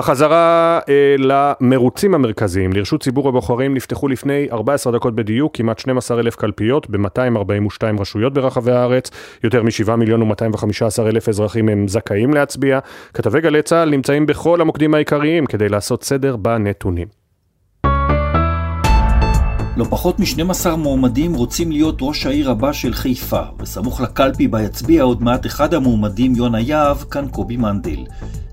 בחזרה אה, למרוצים המרכזיים, לרשות ציבור הבוחרים נפתחו לפני 14 דקות בדיוק כמעט 12 אלף קלפיות ב-242 רשויות ברחבי הארץ, יותר מ-7 מיליון ו-215 אלף אזרחים הם זכאים להצביע. כתבי גלי צה"ל נמצאים בכל המוקדים העיקריים כדי לעשות סדר בנתונים. לא פחות מ-12 מועמדים רוצים להיות ראש העיר הבא של חיפה. בסמוך לקלפי בה יצביע עוד מעט אחד המועמדים, יונה יהב, כאן קובי מנדל.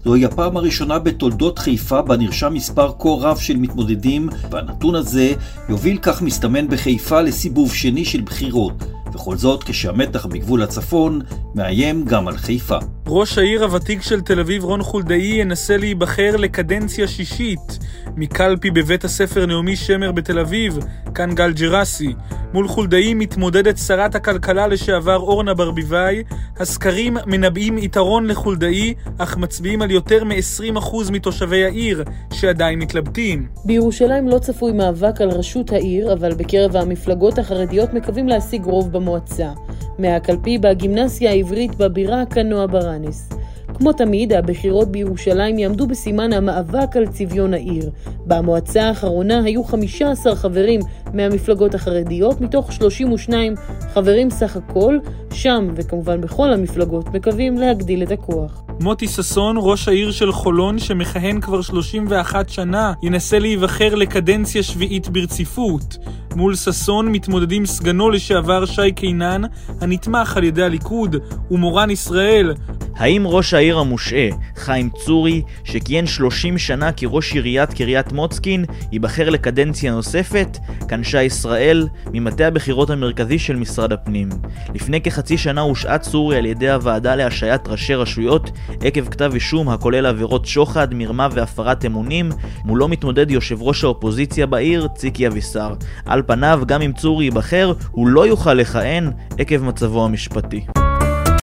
זוהי הפעם הראשונה בתולדות חיפה בה נרשם מספר כה רב של מתמודדים, והנתון הזה יוביל כך מסתמן בחיפה לסיבוב שני של בחירות. וכל זאת כשהמתח בגבול הצפון מאיים גם על חיפה. ראש העיר הוותיק של תל אביב רון חולדאי ינסה להיבחר לקדנציה שישית מקלפי בבית הספר נעמי שמר בתל אביב, כאן גל ג'רסי. מול חולדאי מתמודדת שרת הכלכלה לשעבר אורנה ברביבאי. הסקרים מנבאים יתרון לחולדאי, אך מצביעים על יותר מ-20% מתושבי העיר, שעדיין מתלבטים. בירושלים לא צפוי מאבק על ראשות העיר, אבל בקרב המפלגות החרדיות מקווים להשיג רוב במועצה. מהקלפי בגימנסיה העברית בבירה כנוע ברנס. כמו תמיד, הבחירות בירושלים יעמדו בסימן המאבק על צביון העיר. במועצה האחרונה היו 15 חברים מהמפלגות החרדיות, מתוך 32 חברים סך הכל, שם, וכמובן בכל המפלגות, מקווים להגדיל את הכוח. מוטי ששון, ראש העיר של חולון, שמכהן כבר 31 שנה, ינסה להיבחר לקדנציה שביעית ברציפות. מול ששון מתמודדים סגנו לשעבר שי קינן, הנתמך על ידי הליכוד, ומורן ישראל. האם ראש העיר המושעה, חיים צורי, שכיהן 30 שנה כראש עיריית קריית מוצקין, ייבחר לקדנציה נוספת? כאן שי ישראל, ממטה הבחירות המרכזי של משרד הפנים. לפני כחצי שנה הושעה צורי על ידי הוועדה להשעיית ראשי רשויות עקב כתב אישום הכולל עבירות שוחד, מרמה והפרת אמונים, מולו מתמודד יושב ראש האופוזיציה בעיר, ציקי אבישר. על פניו, גם אם צורי ייבחר, הוא לא יוכל לכהן עקב מצבו המשפטי.